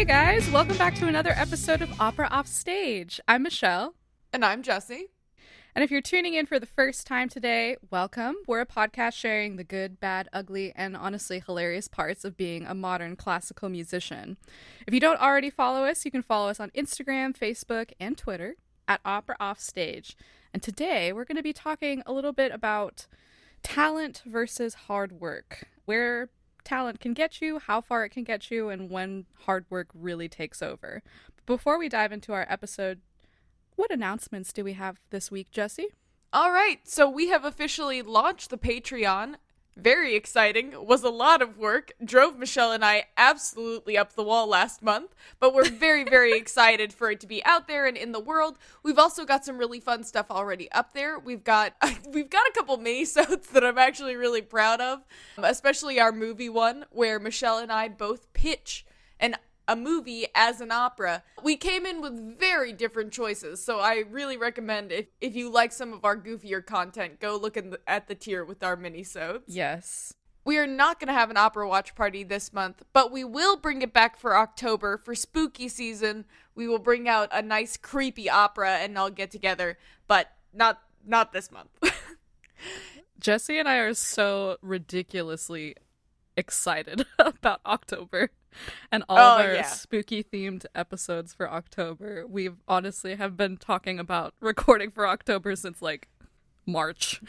Hey guys, welcome back to another episode of Opera Off Stage. I'm Michelle. And I'm Jesse. And if you're tuning in for the first time today, welcome. We're a podcast sharing the good, bad, ugly, and honestly hilarious parts of being a modern classical musician. If you don't already follow us, you can follow us on Instagram, Facebook, and Twitter at Opera Off Stage. And today we're going to be talking a little bit about talent versus hard work, where talent can get you, how far it can get you, and when hard work really takes over. Before we dive into our episode, what announcements do we have this week, Jesse? All right, so we have officially launched the Patreon. Very exciting. Was a lot of work. Drove Michelle and I absolutely up the wall last month, but we're very, very excited for it to be out there and in the world. We've also got some really fun stuff already up there. We've got we've got a couple mini-sodes that I'm actually really proud of, especially our movie one where Michelle and I both pitch a movie as an opera. We came in with very different choices, so I really recommend if if you like some of our goofier content, go look the, at the tier with our mini-sodes. Yes. We are not going to have an opera watch party this month, but we will bring it back for October for spooky season. We will bring out a nice creepy opera and all get together, but not not this month. Jesse and I are so ridiculously excited about October and all oh, of our yeah. spooky themed episodes for October. We've honestly have been talking about recording for October since like March.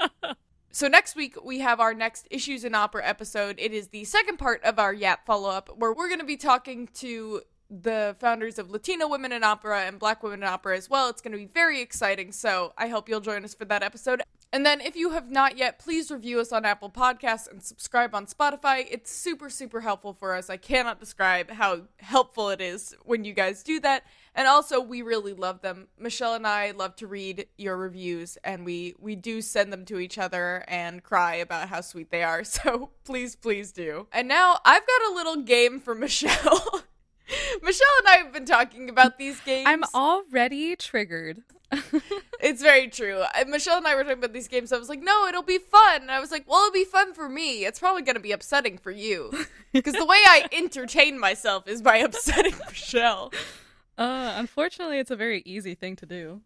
so next week we have our next issues in opera episode. It is the second part of our Yap follow up where we're going to be talking to the founders of Latino Women in Opera and Black Women in Opera as well. It's going to be very exciting. So I hope you'll join us for that episode. And then, if you have not yet, please review us on Apple Podcasts and subscribe on Spotify. It's super, super helpful for us. I cannot describe how helpful it is when you guys do that. And also, we really love them. Michelle and I love to read your reviews, and we we do send them to each other and cry about how sweet they are. So please, please do. And now I've got a little game for Michelle. Michelle and I have been talking about these games. I'm already triggered. it's very true. Michelle and I were talking about these games. So I was like, no, it'll be fun. And I was like, well, it'll be fun for me. It's probably going to be upsetting for you. Because the way I entertain myself is by upsetting Michelle. Uh, unfortunately, it's a very easy thing to do.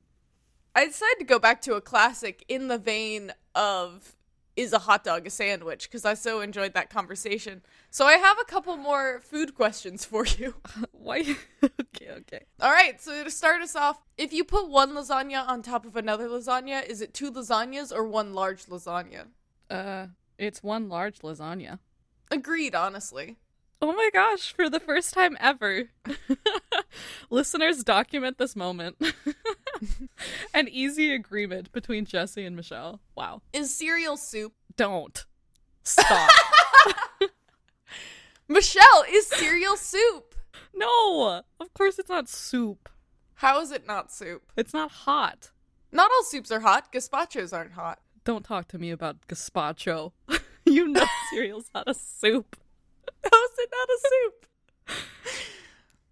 I decided to go back to a classic in the vein of is a hot dog a sandwich because I so enjoyed that conversation. So I have a couple more food questions for you. Why? okay, okay. All right, so to start us off, if you put one lasagna on top of another lasagna, is it two lasagnas or one large lasagna? Uh, it's one large lasagna. Agreed, honestly. Oh my gosh, for the first time ever. Listeners document this moment. An easy agreement between Jesse and Michelle. Wow. Is cereal soup? Don't. Stop. Michelle, is cereal soup? No, of course it's not soup. How is it not soup? It's not hot. Not all soups are hot. Gazpachos aren't hot. Don't talk to me about gazpacho. you know cereal's not a soup. How is it not a soup?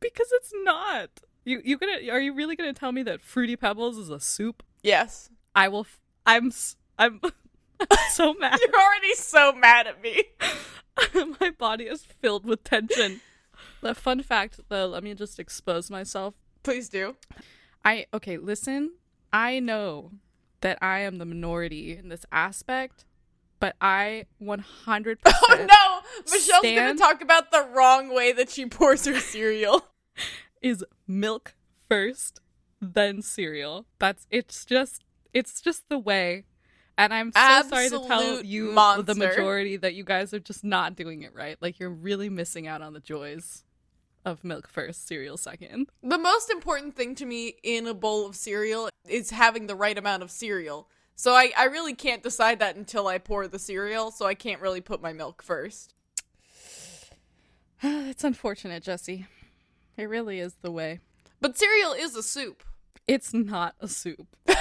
because it's not. You you gonna are you really gonna tell me that fruity pebbles is a soup? Yes. I will. F- I'm I'm, so mad. You're already so mad at me. My body is filled with tension. The fun fact, though, let me just expose myself. Please do. I okay. Listen, I know that I am the minority in this aspect, but I 100%. Oh no! Michelle's gonna talk about the wrong way that she pours her cereal. is milk first, then cereal. That's it's just it's just the way. And I'm so Absolute sorry to tell you monster. the majority that you guys are just not doing it right. Like you're really missing out on the joys of milk first, cereal second. The most important thing to me in a bowl of cereal is having the right amount of cereal. So I, I really can't decide that until I pour the cereal, so I can't really put my milk first. That's unfortunate, Jesse. It really is the way. But cereal is a soup. It's not a soup.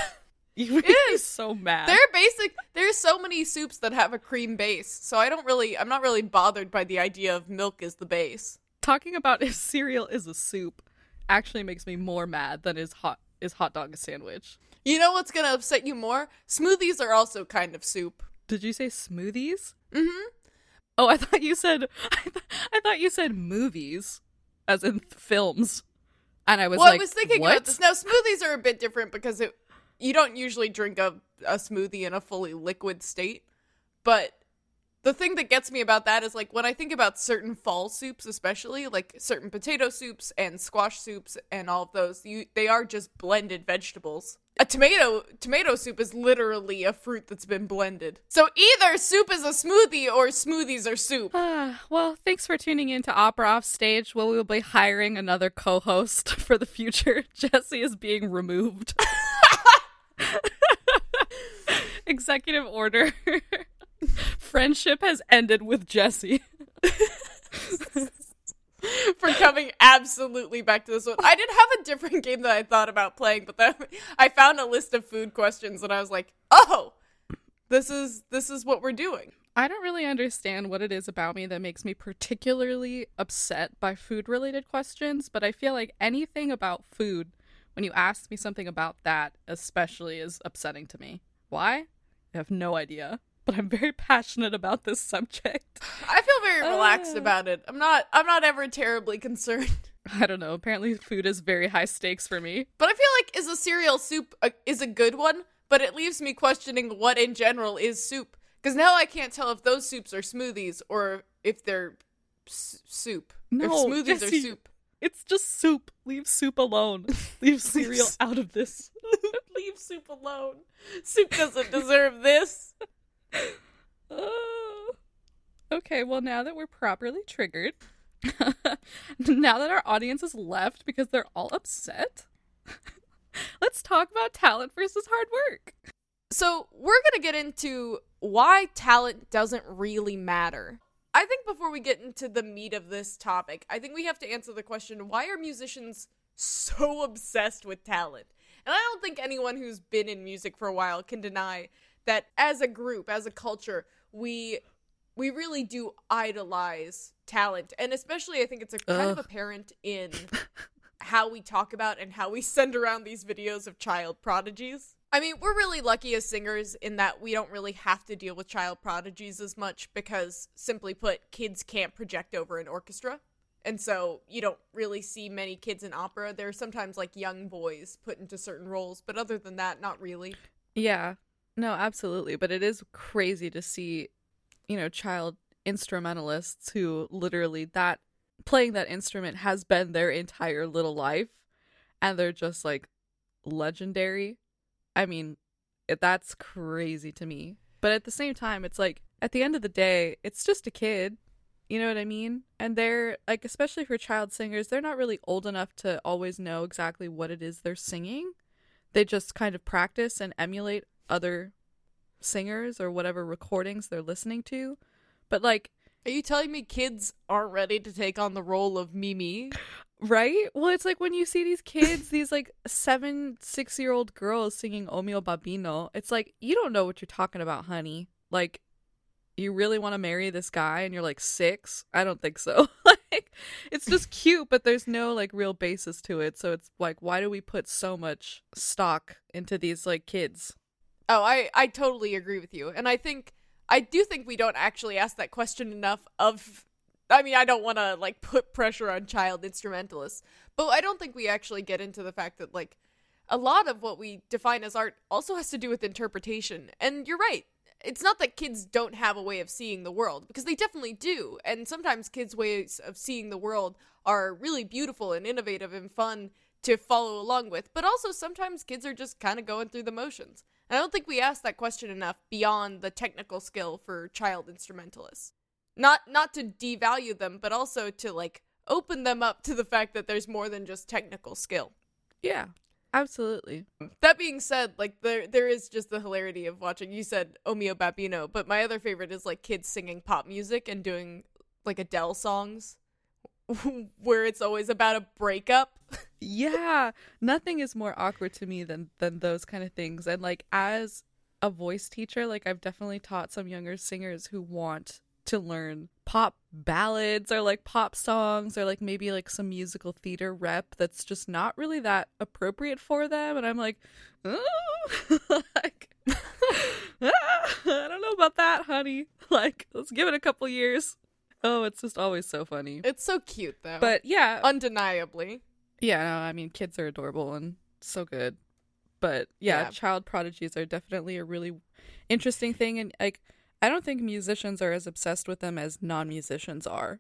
You it is so mad. They're basic. There's so many soups that have a cream base, so I don't really. I'm not really bothered by the idea of milk as the base. Talking about if cereal is a soup actually makes me more mad than is hot is hot dog a sandwich. You know what's gonna upset you more? Smoothies are also kind of soup. Did you say smoothies? Mm-hmm. Oh, I thought you said I, th- I thought you said movies. as in films. And I was well, like, I was thinking what? about this. Now, smoothies are a bit different because it you don't usually drink a, a smoothie in a fully liquid state. But the thing that gets me about that is like when I think about certain fall soups, especially like certain potato soups and squash soups and all of those, you they are just blended vegetables. A tomato tomato soup is literally a fruit that's been blended. So either soup is a smoothie or smoothies are soup. Ah, well, thanks for tuning in to Opera Off Stage. Well, we will be hiring another co-host for the future. Jesse is being removed. Executive order. Friendship has ended with Jesse. for coming absolutely back to this one. I did have a different game that I thought about playing, but then I found a list of food questions and I was like, "Oh, this is this is what we're doing." I don't really understand what it is about me that makes me particularly upset by food related questions, but I feel like anything about food, when you ask me something about that, especially, is upsetting to me. Why? I have no idea, but I'm very passionate about this subject. I feel very relaxed Uh. about it. I'm not I'm not ever terribly concerned. I don't know. Apparently, food is very high stakes for me. But I feel like is a cereal soup a, is a good one, but it leaves me questioning what in general is soup. Because now I can't tell if those soups are smoothies or if they're s- soup. No, if smoothies Jesse. are soup. It's just soup. Leave soup alone. Leave cereal out of this. Leave soup alone. Soup doesn't deserve this. Oh. Okay, well, now that we're properly triggered, now that our audience has left because they're all upset, let's talk about talent versus hard work. So, we're going to get into why talent doesn't really matter. I think before we get into the meat of this topic, I think we have to answer the question why are musicians so obsessed with talent? And I don't think anyone who's been in music for a while can deny that as a group, as a culture, we we really do idolize talent. And especially I think it's a kind of apparent in how we talk about and how we send around these videos of child prodigies. I mean, we're really lucky as singers in that we don't really have to deal with child prodigies as much because, simply put, kids can't project over an orchestra. And so you don't really see many kids in opera. There are sometimes like young boys put into certain roles, but other than that, not really. Yeah, no, absolutely. But it is crazy to see, you know, child instrumentalists who literally that playing that instrument has been their entire little life and they're just like legendary. I mean, that's crazy to me. But at the same time, it's like at the end of the day, it's just a kid. You know what I mean? And they're like, especially for child singers, they're not really old enough to always know exactly what it is they're singing. They just kind of practice and emulate other singers or whatever recordings they're listening to. But like, Are you telling me kids aren't ready to take on the role of Mimi? right? Well, it's like when you see these kids, these like seven, six year old girls singing O mio Babbino, it's like, you don't know what you're talking about, honey. Like, you really want to marry this guy and you're like six? I don't think so. like, it's just cute, but there's no like real basis to it. So it's like, why do we put so much stock into these like kids? Oh, I I totally agree with you. And I think I do think we don't actually ask that question enough of I mean, I don't want to like put pressure on child instrumentalists, but I don't think we actually get into the fact that like a lot of what we define as art also has to do with interpretation. And you're right. It's not that kids don't have a way of seeing the world because they definitely do. And sometimes kids' ways of seeing the world are really beautiful and innovative and fun to follow along with. But also sometimes kids are just kind of going through the motions. I don't think we ask that question enough beyond the technical skill for child instrumentalists. Not not to devalue them, but also to like open them up to the fact that there's more than just technical skill. Yeah, absolutely. That being said, like there there is just the hilarity of watching. You said O mio Babbino, but my other favorite is like kids singing pop music and doing like Adele songs where it's always about a breakup. yeah nothing is more awkward to me than than those kind of things. And like as a voice teacher like i've definitely taught some younger singers who want to learn pop ballads or like pop songs or like maybe like some musical theater rep that's just not really that appropriate for them. And i'm like oh like ah, i don't know about that honey. Like let's give it a couple years oh, it's just always so funny. It's so cute though. But yeah, undeniably. Yeah, no, I mean kids are adorable and so good. But yeah, Yeah. child prodigies are definitely a really interesting thing and like I don't think musicians are as obsessed with them as non-musicians are.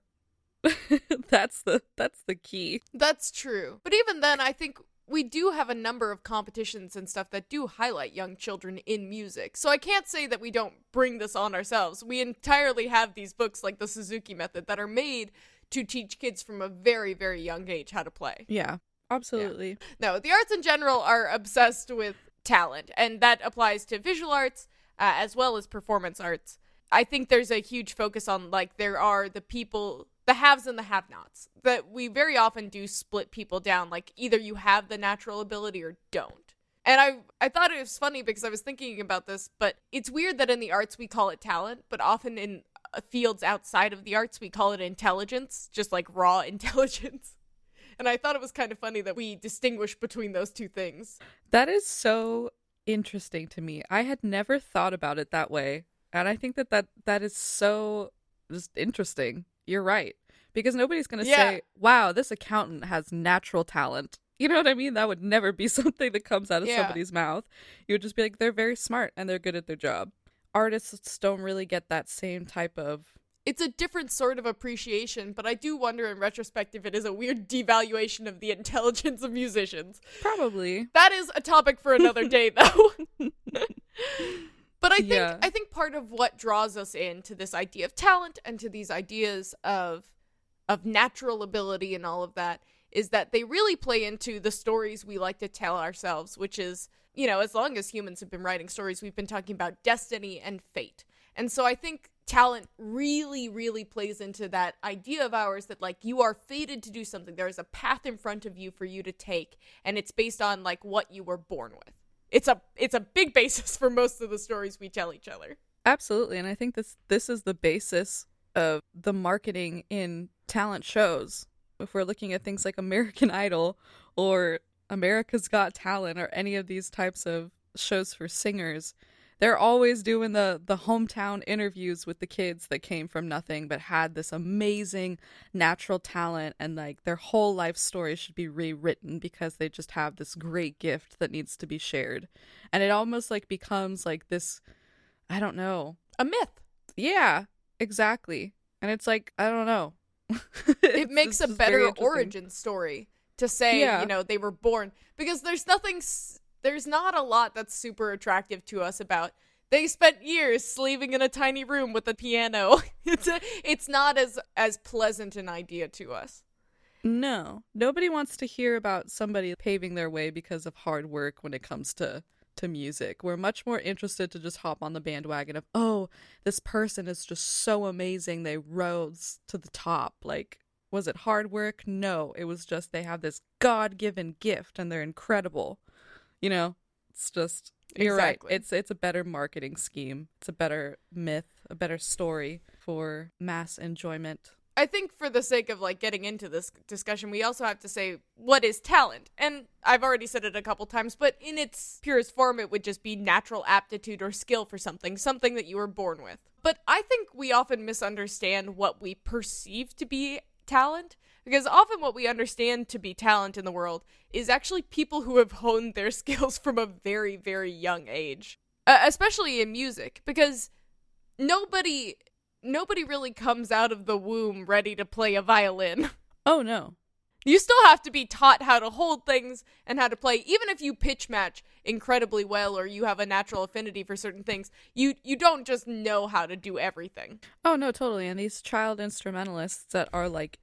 that's the that's the key. That's true. But even then, I think we do have a number of competitions and stuff that do highlight young children in music. So I can't say that we don't bring this on ourselves. We entirely have these books like the Suzuki Method that are made to teach kids from a very, very young age how to play. Yeah, absolutely. No, the arts in general are obsessed with talent, and that applies to visual arts uh, as well as performance arts. I think there's a huge focus on like there are the people, the haves and the have-nots. That we very often do split people down. Like either you have the natural ability or don't. And I I thought it was funny because I was thinking about this, but it's weird that in the arts we call it talent, but often in uh, fields outside of the arts we call it intelligence, just like raw intelligence. And I thought it was kind of funny that we distinguish between those two things. That is so interesting to me. I had never thought about it that way. And I think that that, that is so just interesting. You're right. Because nobody's going to Yeah. say, wow, this accountant has natural talent. You know what I mean? That would never be something that comes out of Yeah. somebody's mouth. You would just be like, they're very smart and they're good at their job. Artists don't really get that same type of. It's a different sort of appreciation, but I do wonder in retrospect if it is a weird devaluation of the intelligence of musicians. Probably. That is a topic for another day though. But I think Yeah. I think part of what draws us into this idea of talent and to these ideas of of natural ability and all of that is that they really play into the stories we like to tell ourselves, which is, you know, as long as humans have been writing stories, we've been talking about destiny and fate. And so I think talent really, really plays into that idea of ours that, like, you are fated to do something. There is a path in front of you for you to take, and it's based on, like, what you were born with. It's a it's a big basis for most of the stories we tell each other. Absolutely, and I think this this is the basis of the marketing in talent shows. If we're looking at things like American Idol or America's Got Talent or any of these types of shows for singers, they're always doing the the hometown interviews with the kids that came from nothing but had this amazing natural talent and like their whole life story should be rewritten because they just have this great gift that needs to be shared. And it almost like becomes like this I don't know, A myth. yeah, exactly. And it's like, I don't know. it makes a better origin story to say Yeah. you know they were born because there's nothing s- there's not a lot that's super attractive to us about they spent years slaving in a tiny room with a piano it's a, it's not as as pleasant an idea to us No, nobody wants to hear about somebody paving their way because of hard work when it comes to to music. We're much more interested to just hop on the bandwagon of, oh, this person is just so amazing. They rose to the top. Like, was it hard work? No, it was just they have this God given gift and they're incredible. You know, it's just you're Exactly. right. It's it's a better marketing scheme. It's a better myth, a better story for mass enjoyment. I think for the sake of like getting into this discussion, we also have to say what is talent. And I've already said it a couple times, but in its purest form, it would just be natural aptitude or skill for something, something that you were born with. But I think we often misunderstand what we perceive to be talent. Because often what we understand to be talent in the world is actually people who have honed their skills from a very, very young age. Uh, especially in music. Because nobody nobody really comes out of the womb ready to play a violin. Oh no. You still have to be taught how to hold things and how to play. Even if you pitch match incredibly well or you have a natural affinity for certain things, you you don't just know how to do everything. Oh no, totally. And these child instrumentalists that are like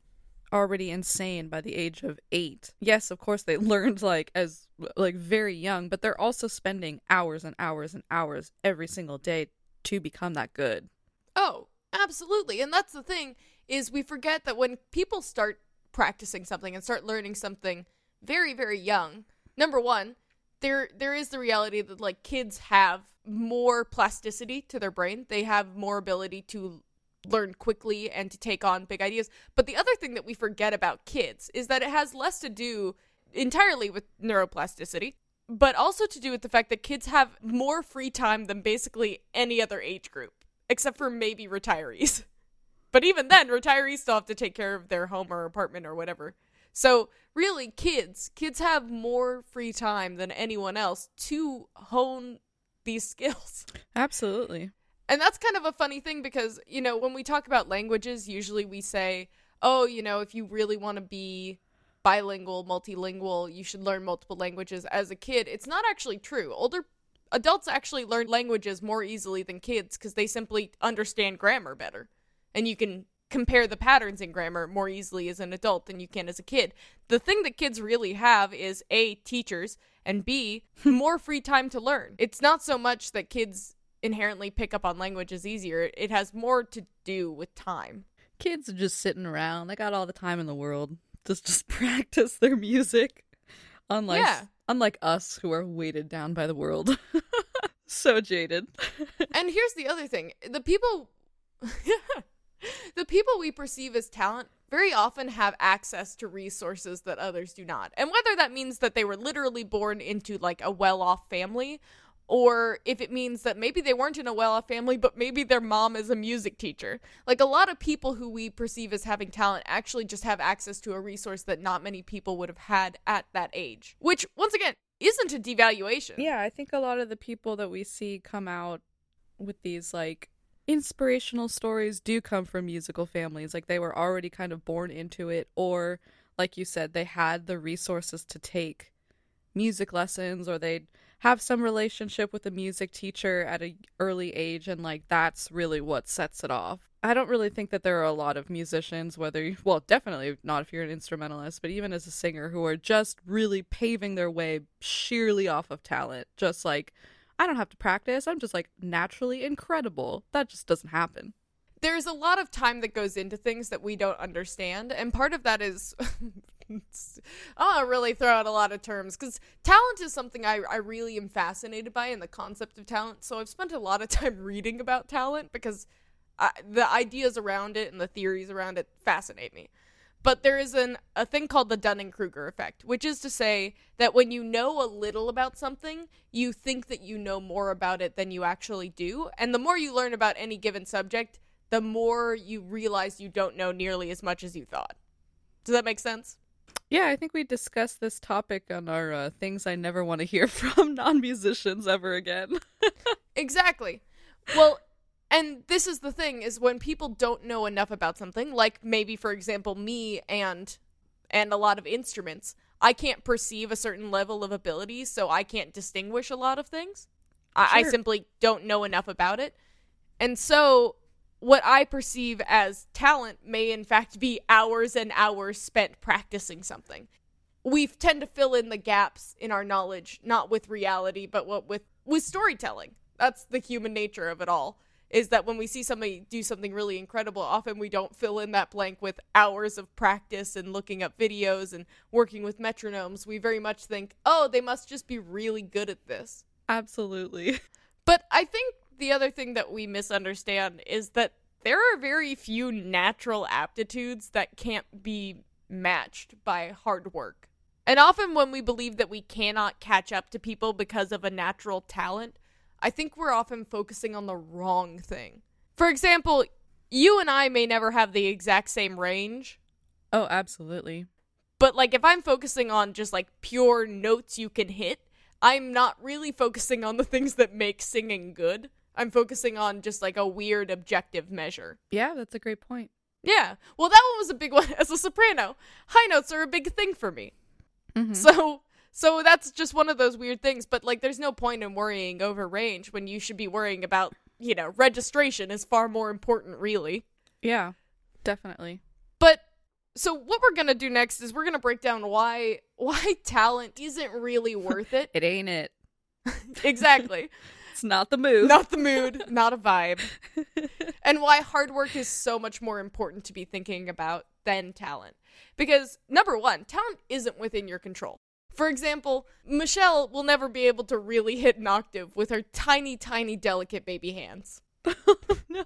already insane by the age of 8. Yes, of course they learned like as like very young, but they're also spending hours and hours and hours every single day to become that good. Oh, absolutely. And that's the thing is we forget that when people start practicing something and start learning something very very young, number 1, there there is the reality that like kids have more plasticity to their brain. They have more ability to learn quickly and to take on big ideas. But the other thing that we forget about kids is that it has less to do entirely with neuroplasticity, but also to do with the fact that kids have more free time than basically any other age group, except for maybe retirees. But even then, retirees still have to take care of their home or apartment or whatever. So, really, kids, kids have more free time than anyone else to hone these skills. Absolutely. And that's kind of a funny thing because, you know, when we talk about languages, usually we say, oh, you know, if you really want to be bilingual, multilingual, you should learn multiple languages as a kid. It's not actually true. Older adults actually learn languages more easily than kids because they simply understand grammar better. And you can compare the patterns in grammar more easily as an adult than you can as a kid. The thing that kids really have is A, teachers, and B, more free time to learn. It's not so much that kids inherently pick up on language is easier, it has more to do with time. Kids are just sitting around. They got all the time in the world. Just just practice their music. Unlike Yeah. unlike us who are weighted down by the world. so jaded. and here's the other thing the people the people we perceive as talent very often have access to resources that others do not and whether that means that they were literally born into like a well-off family or if it means that maybe they weren't in a well-off family but maybe their mom is a music teacher like a lot of people who we perceive as having talent actually just have access to a resource that not many people would have had at that age which once again isn't a devaluation Yeah, I think a lot of the people that we see come out with these like inspirational stories do come from musical families. Like they were already kind of born into it, or like you said, they had the resources to take music lessons, or they'd have some relationship with a music teacher at an early age, and like that's really what sets it off. I don't really think that there are a lot of musicians, whether you, well, definitely not if you're an instrumentalist, but even as a singer, who are just really paving their way sheerly off of talent. Just like, I don't have to practice. I'm just like naturally incredible. That just doesn't happen. there's a lot of time that goes into things that we don't understand and part of that is i'll really throw out a lot of terms because talent is something I, I really am fascinated by and the concept of talent so i've spent a lot of time reading about talent because I, the ideas around it and the theories around it fascinate me but there is an a thing called the Dunning-Kruger effect, which is to say that when you know a little about something, you think that you know more about it than you actually do, and the more you learn about any given subject, the more you realize you don't know nearly as much as you thought. Does that make sense? Yeah, I think we discussed this topic on our uh, things I never want to hear from non musicians ever again. Exactly. Well, and this is the thing is when people don't know enough about something, like maybe for example me and and a lot of instruments, I can't perceive a certain level of ability, so I can't distinguish a lot of things. I, I simply don't know enough about it. And so what I perceive as talent may in fact be hours and hours spent practicing something. We tend to fill in the gaps in our knowledge, not with reality, but what with with storytelling. That's the human nature of it all. Is that when we see somebody do something really incredible, often we don't fill in that blank with hours of practice and looking up videos and working with metronomes. We very much think, oh, they must just be really good at this. Absolutely. But I think the other thing that we misunderstand is that there are very few natural aptitudes that can't be matched by hard work. And often when we believe that we cannot catch up to people because of a natural talent, I think we're often focusing on the wrong thing. For example, you and I may never have the exact same range, Oh, absolutely. but like if I'm focusing on just like pure notes you can hit, I'm not really focusing on the things that make singing good. I'm focusing on just like a weird objective measure. Yeah, that's a great point. Yeah. Well, that one was a big one as a soprano. High notes are a big thing for me. Mhm. So so that's just one of those weird things, but like there's no point in worrying over range when you should be worrying about, you know, registration is far more important really. Yeah, definitely. But so what we're going to do next is we're going to break down why why talent isn't really worth it. It ain't it. exactly. It's not the mood. Not the mood, not a vibe. and why hard work is so much more important to be thinking about than talent. Because number 1, talent isn't within your control. For example, Michelle will never be able to really hit an octave with her tiny tiny delicate baby hands. no.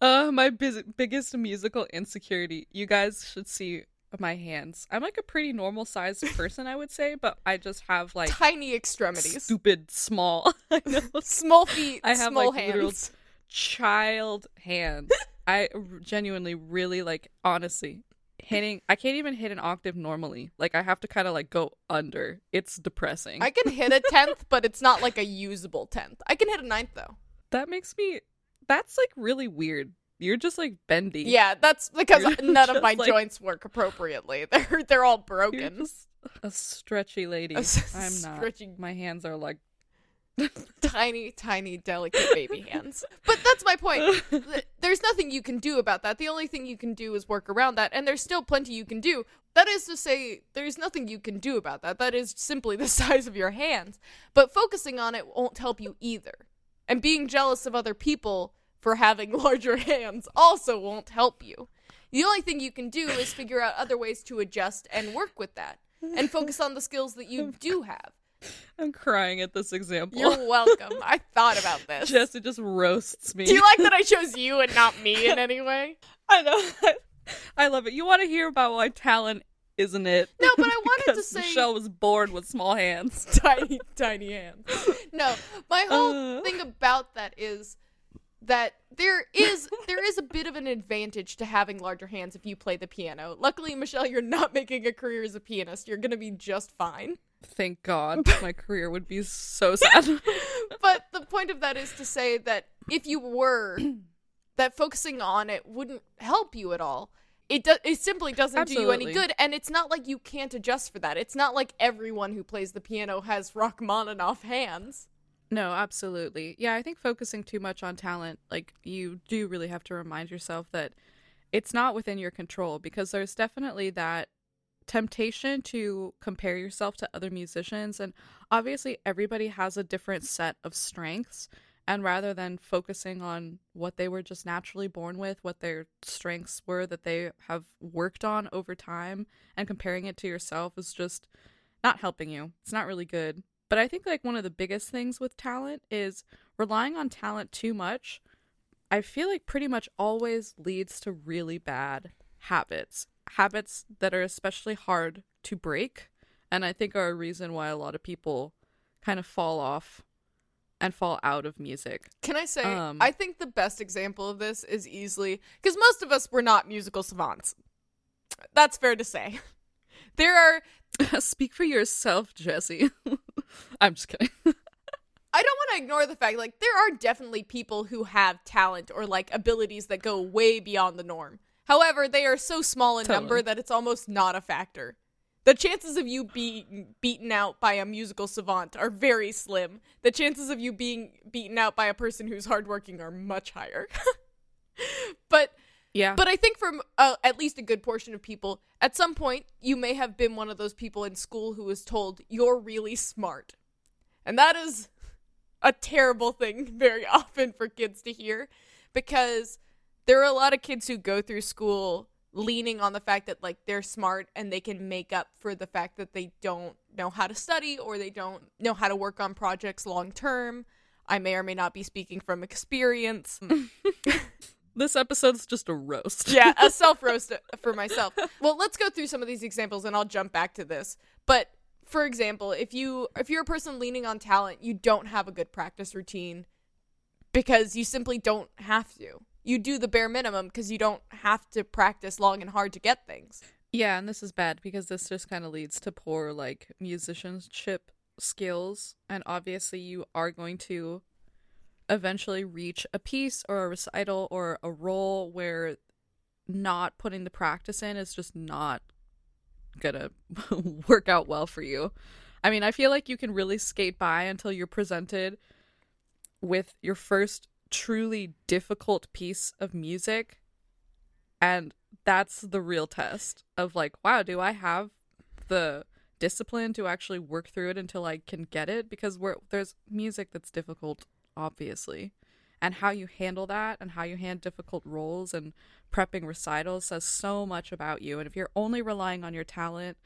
uh, my biz- biggest musical insecurity. You guys should see my hands. I'm like a pretty normal sized person, I would say, but I just have like tiny extremities. stupid small. Small feet, I have, small like, literal hands. child hands. I genuinely really like honestly hitting I can't even hit an octave normally. Like I have to kind of like go under. It's depressing. I can hit a tenth, but it's not like a usable tenth. I can hit a ninth though. that makes me that's like really weird. You're just like bendy. Yeah, that's because You're none of my like- joints work appropriately. They're they're all broken. just a stretchy lady. S- I'm not. stretchy- My hands are like tiny, tiny, delicate baby hands. But that's my point. There's nothing you can do about that. The only thing you can do is work around that, and there's still plenty you can do. That is to say, there's nothing you can do about that. That is simply the size of your hands. But focusing on it won't help you either. And being jealous of other people for having larger hands also won't help you. The only thing you can do is figure out other ways to adjust and work with that, and focus on the skills that you do have. I'm crying at this example. You're welcome. I thought about this. Jesse just roasts me. Do you like that I chose you and not me in any way? I know. I love it. You want to hear about why talent isn't it? No, but I wanted to say Michelle was born with small hands. tiny, tiny hands. No, my whole Uh. thing about that is that there is there is a bit of an advantage to having larger hands if you play the piano. Luckily, Michelle, you're not making a career as a pianist. You're gonna be just fine. Thank God, my career would be so sad. But the point of that is to say that if you were, that focusing on it wouldn't help you at all. It do- it simply doesn't do you any good, and it's not like you can't adjust for that. It's not like everyone who plays the piano has Rachmaninoff hands. No, absolutely. Yeah, I think focusing too much on talent, like you do really have to remind yourself that it's not within your control because there's definitely that temptation to compare yourself to other musicians and obviously everybody has a different set of strengths and rather than focusing on what they were just naturally born with what their strengths were that they have worked on over time and comparing it to yourself is just not helping you it's not really good but i think like one of the biggest things with talent is relying on talent too much i feel like pretty much always leads to really bad habits habits that are especially hard to break and i think are a reason why a lot of people kind of fall off and fall out of music Can I say, Um, I think the best example of this is easily because most of us were not musical savants. That's fair to say. There are speak for yourself jesse i'm just kidding I don't want to ignore the fact like there are definitely people who have talent or like abilities that go way beyond the norm. However, they are so small in number that it's almost not a factor. The chances of you being beaten out by a musical savant are very slim. The chances of you being beaten out by a person who's hardworking are much higher. but yeah but I think from uh, at least a good portion of people, at some point, you may have been one of those people in school who was told, you're really smart. And that is a terrible thing very often for kids to hear because there are a lot of kids who go through school leaning on the fact that like they're smart and they can make up for the fact that they don't know how to study or they don't know how to work on projects long term. I may or may not be speaking from experience. this episode's just a roast yeah, a self roast for myself. Well, let's go through some of these examples and I'll jump back to this. But for example, if you if you're a person leaning on talent, you don't have a good practice routine because you simply don't have to. You do the bare minimum because you don't have to practice long and hard to get things. Yeah, and this is bad because this just kind of leads to poor like musicianship skills and obviously you are going to eventually reach a piece or a recital or a role where not putting the practice in is just not gonna work out well for you. I mean, I feel like you can really skate by until you're presented with your first truly difficult piece of music and that's the real test of like wow do i have the discipline to actually work through it until i can get it because there's music that's difficult obviously and how you handle that and how you hand difficult roles and prepping recitals says so much about you and if you're only relying on your talent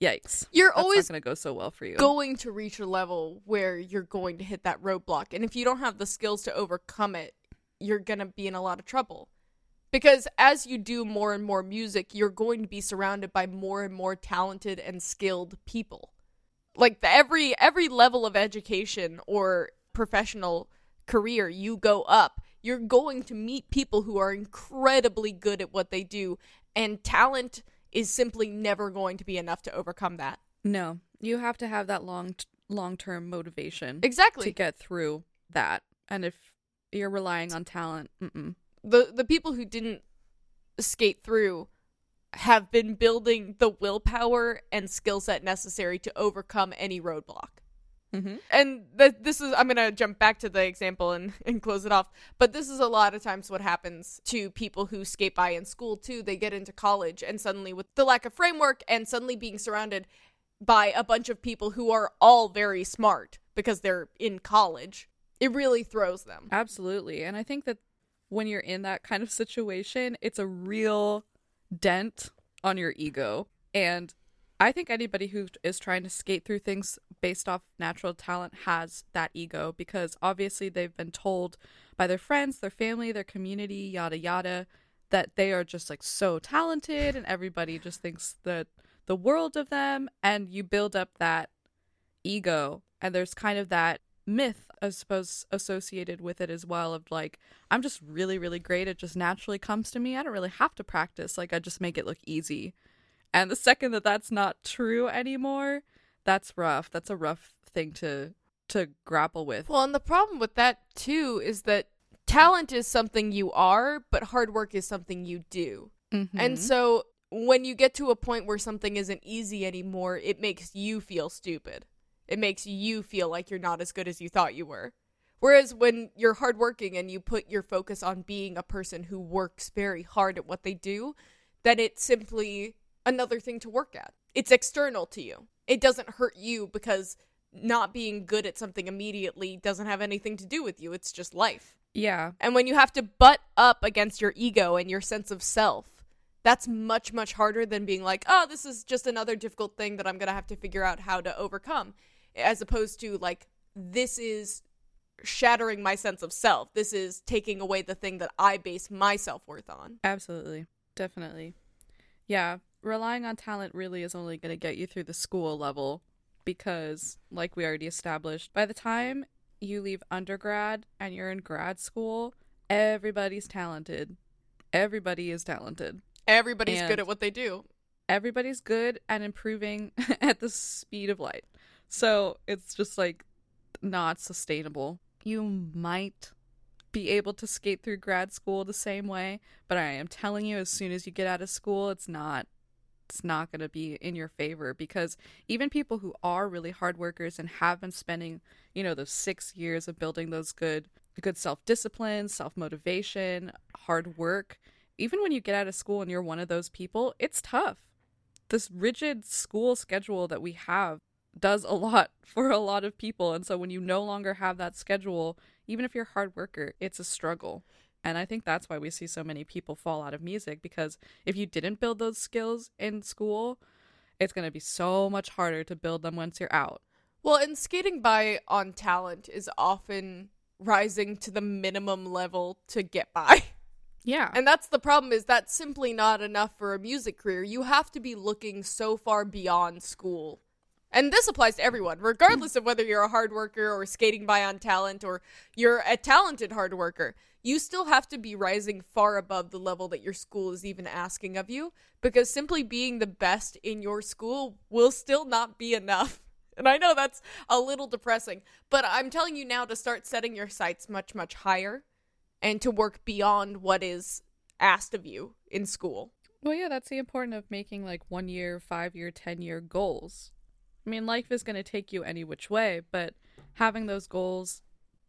yikes You're always going to go so well for you going to reach a level where you're going to hit that roadblock. And if you don't have the skills to overcome it, you're going to be in a lot of trouble. Because as you do more and more music, you're going to be surrounded by more and more talented and skilled people. Like the, every every level of education or professional career you go up, you're going to meet people who are incredibly good at what they do, and talent is simply never going to be enough to overcome that. No, you have to have that long long term motivation Exactly. to get through that. And if you're relying on talent, mm-mm. the the people who didn't skate through have been building the willpower and skill set necessary to overcome any roadblock. Mm-hmm. And th- this is I'm gonna jump back to the example and, and close it off. But this is a lot of times what happens to people who skate by in school too. They get into college and suddenly with the lack of framework and suddenly being surrounded by a bunch of people who are all very smart because they're in college, it really throws them. Absolutely. And I think that when you're in that kind of situation, it's a real dent on your ego. And I think anybody who is trying to skate through things based off natural talent has that ego because obviously they've been told by their friends, their family, their community, yada yada, that they are just like so talented and everybody just thinks that the world of them. And you build up that ego and there's kind of that myth i suppose associated with it as well of like i'm just really really great. It just naturally comes to me. I don't really have to practice. Like i just make it look easy and the second that that's not true anymore that's rough that's a rough thing to to grapple with Well, and the problem with that too is that talent is something you are, but hard work is something you do. Mhm. And so when you get to a point where something isn't easy anymore, it makes you feel stupid. It makes you feel like you're not as good as you thought you were. Whereas when you're hardworking and you put your focus on being a person who works very hard at what they do, then it's simply another thing to work at. It's external to you. It doesn't hurt you because not being good at something immediately doesn't have anything to do with you. It's just life. yeah And when you have to butt up against your ego and your sense of self, that's much, much harder than being like, oh, this is just another difficult thing that I'm going to have to figure out how to overcome. As opposed to, like, this is shattering my sense of self. This is taking away the thing that I base my self worth on. Absolutely. Definitely. Yeah. Relying on talent really is only going to get you through the school level because, like we already established, by the time you leave undergrad and you're in grad school, everybody's talented. Everybody is talented. Everybody's And- good at what they do. Everybody's good and improving at the speed of light. So it's just like not sustainable. You might be able to skate through grad school the same way, but I am telling you, as soon as you get out of school, it's not. It's not going to be in your favor because even people who are really hard workers and have been spending, you know, those six years of building those good, good self discipline, self motivation, hard work, even when you get out of school and you're one of those people, it's tough. This rigid school schedule that we have does a lot for a lot of people. And so when you no longer have that schedule, even if you're a hard worker, it's a struggle. And I think that's why we see so many people fall out of music because if you didn't build those skills in school, it's going to be so much harder to build them once you're out. Well, and skating by on talent is often rising to the minimum level to get by. Yeah. And that's the problem is that's simply not enough for a music career. You have to be looking so far beyond school. And this applies to everyone, regardless of whether you're a hard worker or skating by on talent or you're a talented hard worker. You still have to be rising far above the level that your school is even asking of you because simply being the best in your school will still not be enough. And I know that's a little depressing, but I'm telling you now to start setting your sights much, much higher and to work beyond what is asked of you in school. Well, yeah, that's the importance of making like one year, five year, 10 year goals. I mean, life is going to take you any which way, but having those goals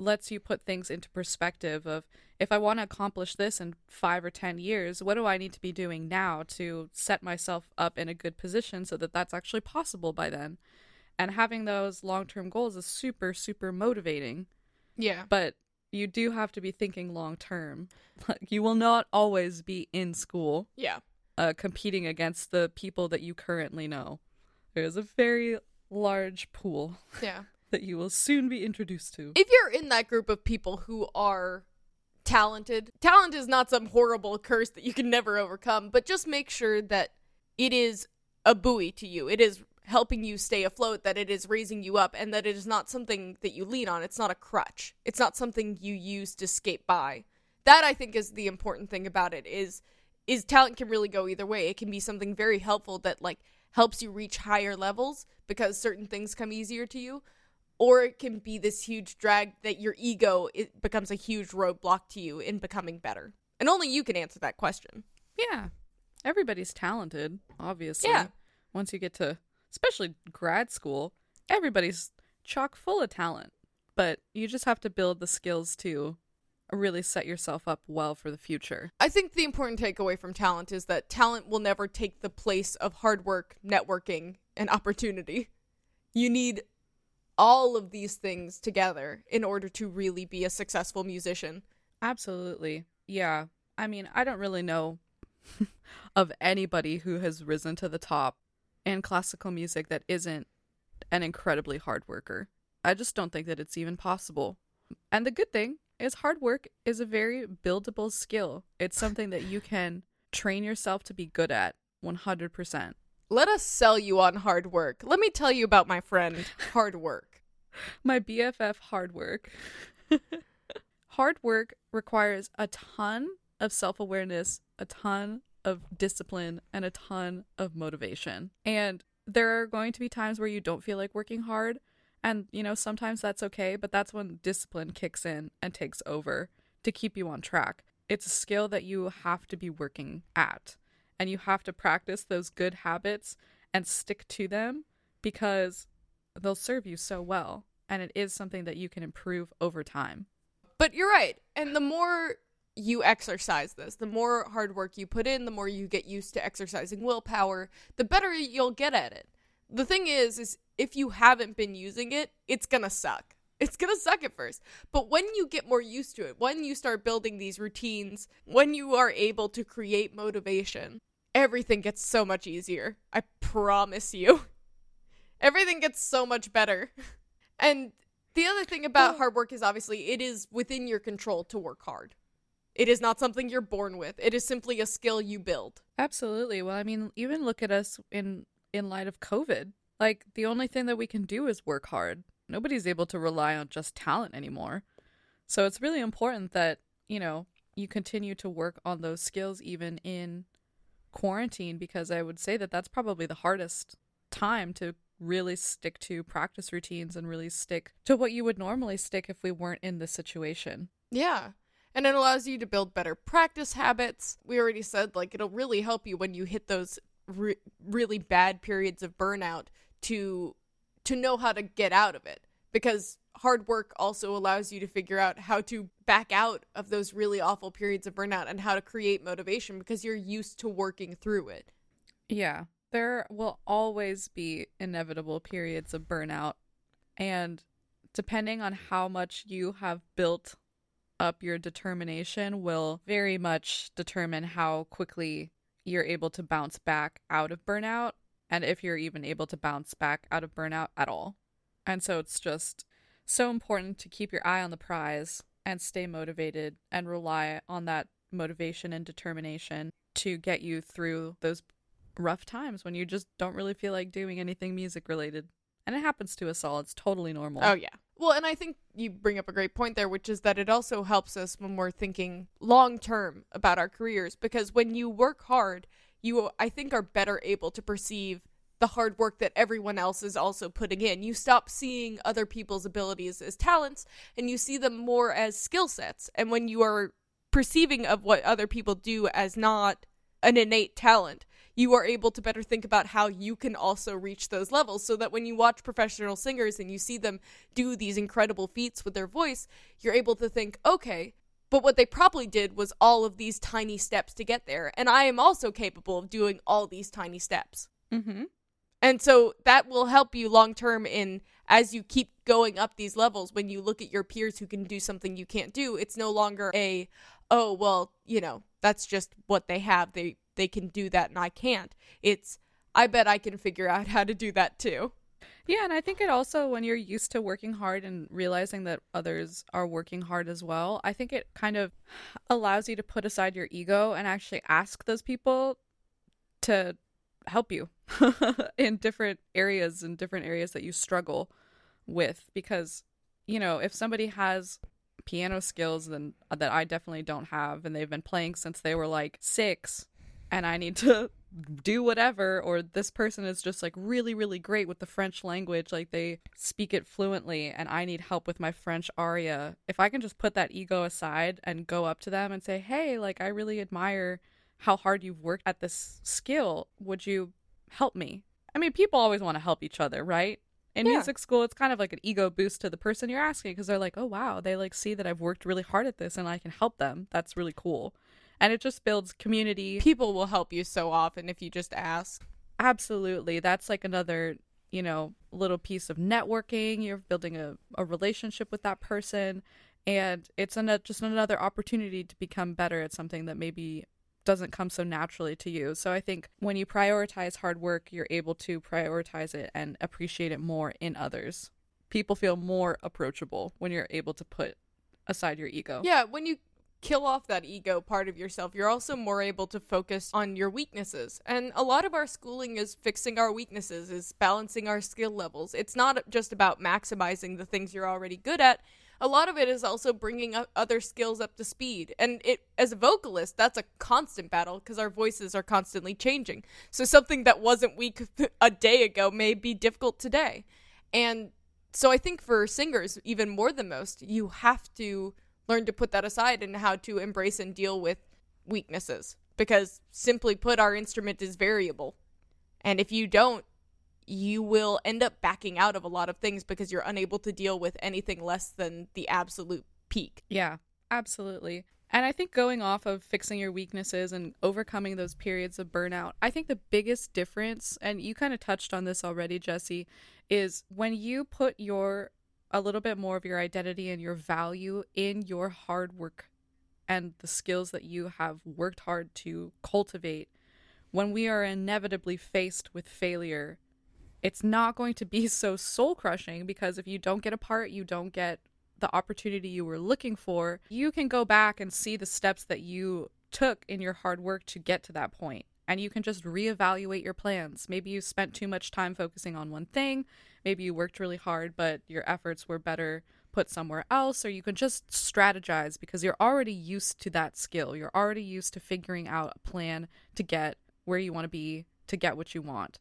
lets you put things into perspective of if I want to accomplish this in five or 10 years, what do I need to be doing now to set myself up in a good position so that that's actually possible by then? And having those long term goals is super, super motivating Yeah. but you do have to be thinking long term. Like you will not always be in school Yeah. uh, competing against the people that you currently know. There is a very large pool Yeah. That you will soon be introduced to. If you're in that group of people who are talented, talent is not some horrible curse that you can never overcome, but just make sure that it is a buoy to you. It is helping you stay afloat, that it is raising you up, and that it is not something that you lean on. It's not a crutch. It's not something you use to skate by. that I think is the important thing about it is is talent can really go either way. It can be something very helpful that like helps you reach higher levels because certain things come easier to you, or it can be this huge drag that your ego it becomes a huge roadblock to you in becoming better. And only you can answer that question. Yeah. Everybody's talented, obviously. Yeah. Once you get to especially grad school, everybody's chock full of talent. But you just have to build the skills to really set yourself up well for the future. I think the important takeaway from talent is that talent will never take the place of hard work, networking, and opportunity. You need all of these things together in order to really be a successful musician. Absolutely. Yeah. I mean, I don't really know of anybody who has risen to the top in classical music that isn't an incredibly hard worker. I just don't think that it's even possible. And the good thing is hard work is a very buildable skill. It's something that you can train yourself to be good at 100%. Let us sell you on hard work. Let me tell you about my friend, hard work. My BFF hard work. hard work requires a ton of self awareness, a ton of discipline, and a ton of motivation. And there are going to be times where you don't feel like working hard. And, you know, sometimes that's okay, but that's when discipline kicks in and takes over to keep you on track. It's a skill that you have to be working at. And you have to practice those good habits and stick to them because they'll serve you so well. And it is something that you can improve over time. But you're right. And the more you exercise this, the more hard work you put in, the more you get used to exercising willpower, the better you'll get at it. The thing is is if you haven't been using it, it's going to suck. It's going to suck at first. But when you get more used to it, when you start building these routines, when you are able to create motivation, everything gets so much easier. I promise you. Everything gets so much better. And the other thing about hard work is obviously it is within your control to work hard. It is not something you're born with. It is simply a skill you build. Absolutely. Well, I mean, even look at us in in light of COVID. Like the only thing that we can do is work hard. Nobody's able to rely on just talent anymore. So it's really important that, you know, you continue to work on those skills even in quarantine because I would say that that's probably the hardest time to really stick to practice routines and really stick to what you would normally stick if we weren't in this situation. Yeah. And it allows you to build better practice habits. We already said, like, it'll really help you when you hit those re- really bad periods of burnout to to know how to get out of it because hard work also allows you to figure out how to back out of those really awful periods of burnout and how to create motivation because you're used to working through it. Yeah. There will always be inevitable periods of burnout. And depending on how much you have built up your determination, will very much determine how quickly you're able to bounce back out of burnout and if you're even able to bounce back out of burnout at all. And so it's just so important to keep your eye on the prize and stay motivated and rely on that motivation and determination to get you through those rough times when you just don't really feel like doing anything music related. And it happens to us all. It's totally normal. Oh, yeah. Well, and I think you bring up a great point there, which is that it also helps us when we're thinking long term about our careers. Because when you work hard, you, I think, are better able to perceive the hard work that everyone else is also putting in. You stop seeing other people's abilities as talents and you see them more as skill sets. And when you are perceiving of what other people do as not an innate talent, you are able to better think about how you can also reach those levels so that when you watch professional singers and you see them do these incredible feats with their voice, you're able to think, okay, but what they probably did was all of these tiny steps to get there. And I am also capable of doing all these tiny steps. Mm-hmm. And so that will help you long term in as you keep going up these levels when you look at your peers who can do something you can't do, it's no longer a oh well, you know, that's just what they have. They they can do that and I can't. It's I bet I can figure out how to do that too. Yeah, and I think it also when you're used to working hard and realizing that others are working hard as well, I think it kind of allows you to put aside your ego and actually ask those people to help you in different areas and different areas that you struggle with. Because you know, if somebody has piano skills than uh, that I definitely don't have and they've been playing since they were like 6 and I need to do whatever or this person is just like really really great with the french language like they speak it fluently and i need help with my french aria. If i can just put that ego aside and go up to them and say hey like i really admire how hard you've worked at this skill. Would you help me? I mean people always want to help each other right? In Yeah. music school it's kind of like an ego boost to the person you're asking because they're like oh wow they like see that i've worked really hard at this and i can help them. That's really cool and it just builds community People will help you so often if you just ask. Absolutely. That's like another, you know, little piece of networking. You're building a, a relationship with that person. And it's an, just another opportunity to become better at something that maybe doesn't come so naturally to you. So I think when you prioritize hard work, you're able to prioritize it and appreciate it more in others. People feel more approachable when you're able to put aside your ego. Yeah, when you kill off that ego part of yourself, you're also more able to focus on your weaknesses. And a lot of our schooling is fixing our weaknesses, is balancing our skill levels. It's not just about maximizing the things you're already good at. A lot of it is also bringing other skills up to speed. And it as a vocalist, that's a constant battle because our voices are constantly changing. So something that wasn't weak a day ago may be difficult today. And so I think for singers, even more than most, you have to learn to put that aside and how to embrace and deal with weaknesses. Because simply put, our instrument is variable. And if you don't, you will end up backing out of a lot of things because you're unable to deal with anything less than the absolute peak. Yeah, absolutely. And I think going off of fixing your weaknesses and overcoming those periods of burnout, I think the biggest difference, and you kind of touched on this already, Jesse, is when you put your a little bit more of your identity and your value in your hard work and the skills that you have worked hard to cultivate, when we are inevitably faced with failure, it's not going to be so soul crushing because if you don't get a part, you don't get the opportunity you were looking for, you can go back and see the steps that you took in your hard work to get to that. And you can just reevaluate your plans. Maybe you spent too much time focusing on one thing. Maybe you worked really hard, but your efforts were better put somewhere else. Or you can just strategize because you're already used to that skill. You're already used to figuring out a plan to get where you want to be, to get what you want.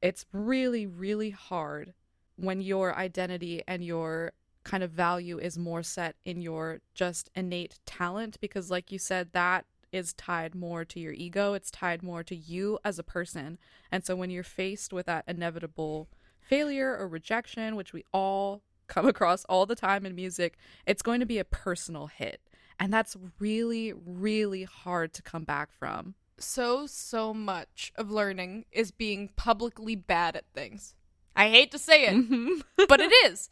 It's really, really hard when your identity and your kind of value is more set in your just innate talent because like you said that is tied more to your ego it's tied more to you as a person and so when you're faced with that inevitable failure or rejection which we all come across all the time in music it's going to be a personal hit and that's really really hard to come back from So, so much of learning is being publicly bad at things. I hate to say it, Mhm. but it is.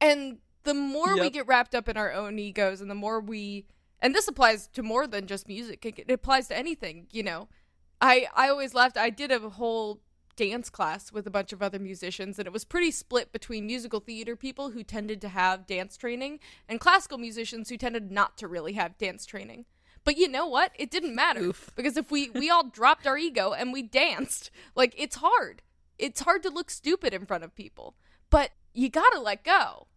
And the more we get wrapped up in our own egos and the more we and this applies to more than just music. It, it applies to anything, you know. I I always laughed. I did a whole dance class with a bunch of other musicians and it was pretty split between musical theater people who tended to have dance training and classical musicians who tended not to really have dance training. But you know what? It didn't matter Oof. because if we we all dropped our ego and we danced, like it's hard. It's hard to look stupid in front of people. But you got to let go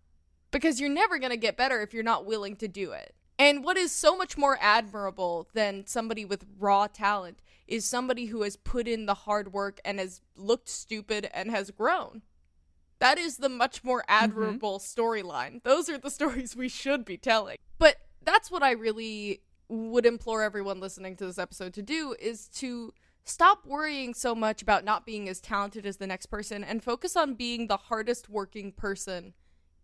because you're never going to get better if you're not willing to do it. And what is so much more admirable than somebody with raw talent is somebody who has put in the hard work and has looked stupid and has grown. That is the much more mm-hmm. admirable storyline. Those are the stories we should be telling. But that's what I really would implore everyone listening to this episode to do is to stop worrying so much about not being as talented as the next person and focus on being the hardest working person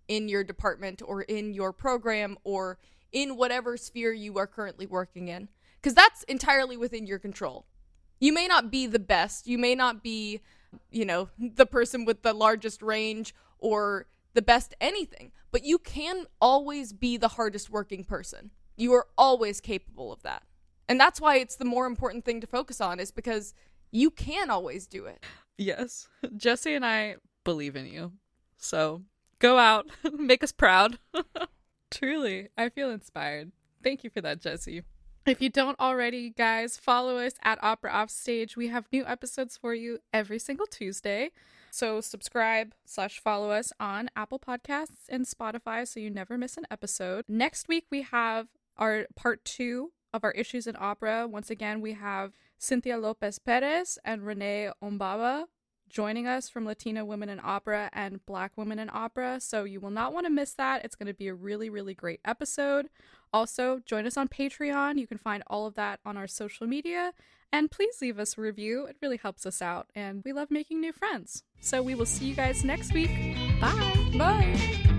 in your department or in your program or in whatever sphere you are currently working in because that's entirely within your control. You may not be the best, you may not be, you know, the person with the largest range or the best anything, but you can always be the hardest working person. You are always capable of that. And that's why it's the more important thing to focus on is because you can always do it. Yes. Jesse and I believe in you. So go out, make us proud. Truly, I feel inspired. Thank you for that, Jesse. If you don't already, guys, follow us at Opera Offstage. We have new episodes for you every single Tuesday. So subscribe slash follow us on Apple Podcasts and Spotify so you never miss an episode. Next week we have our part two of our issues in opera. Once again, we have Cynthia Lopez Perez and Renee Ombaba joining us from Latina Women in Opera and Black Women in Opera. So you will not want to miss that. It's going to be a really, really great episode. Also, join us on Patreon. You can find all of that on our social media. And please leave us a review. It really helps us out. And we love making new friends. So we will see you guys next week. Bye. Bye.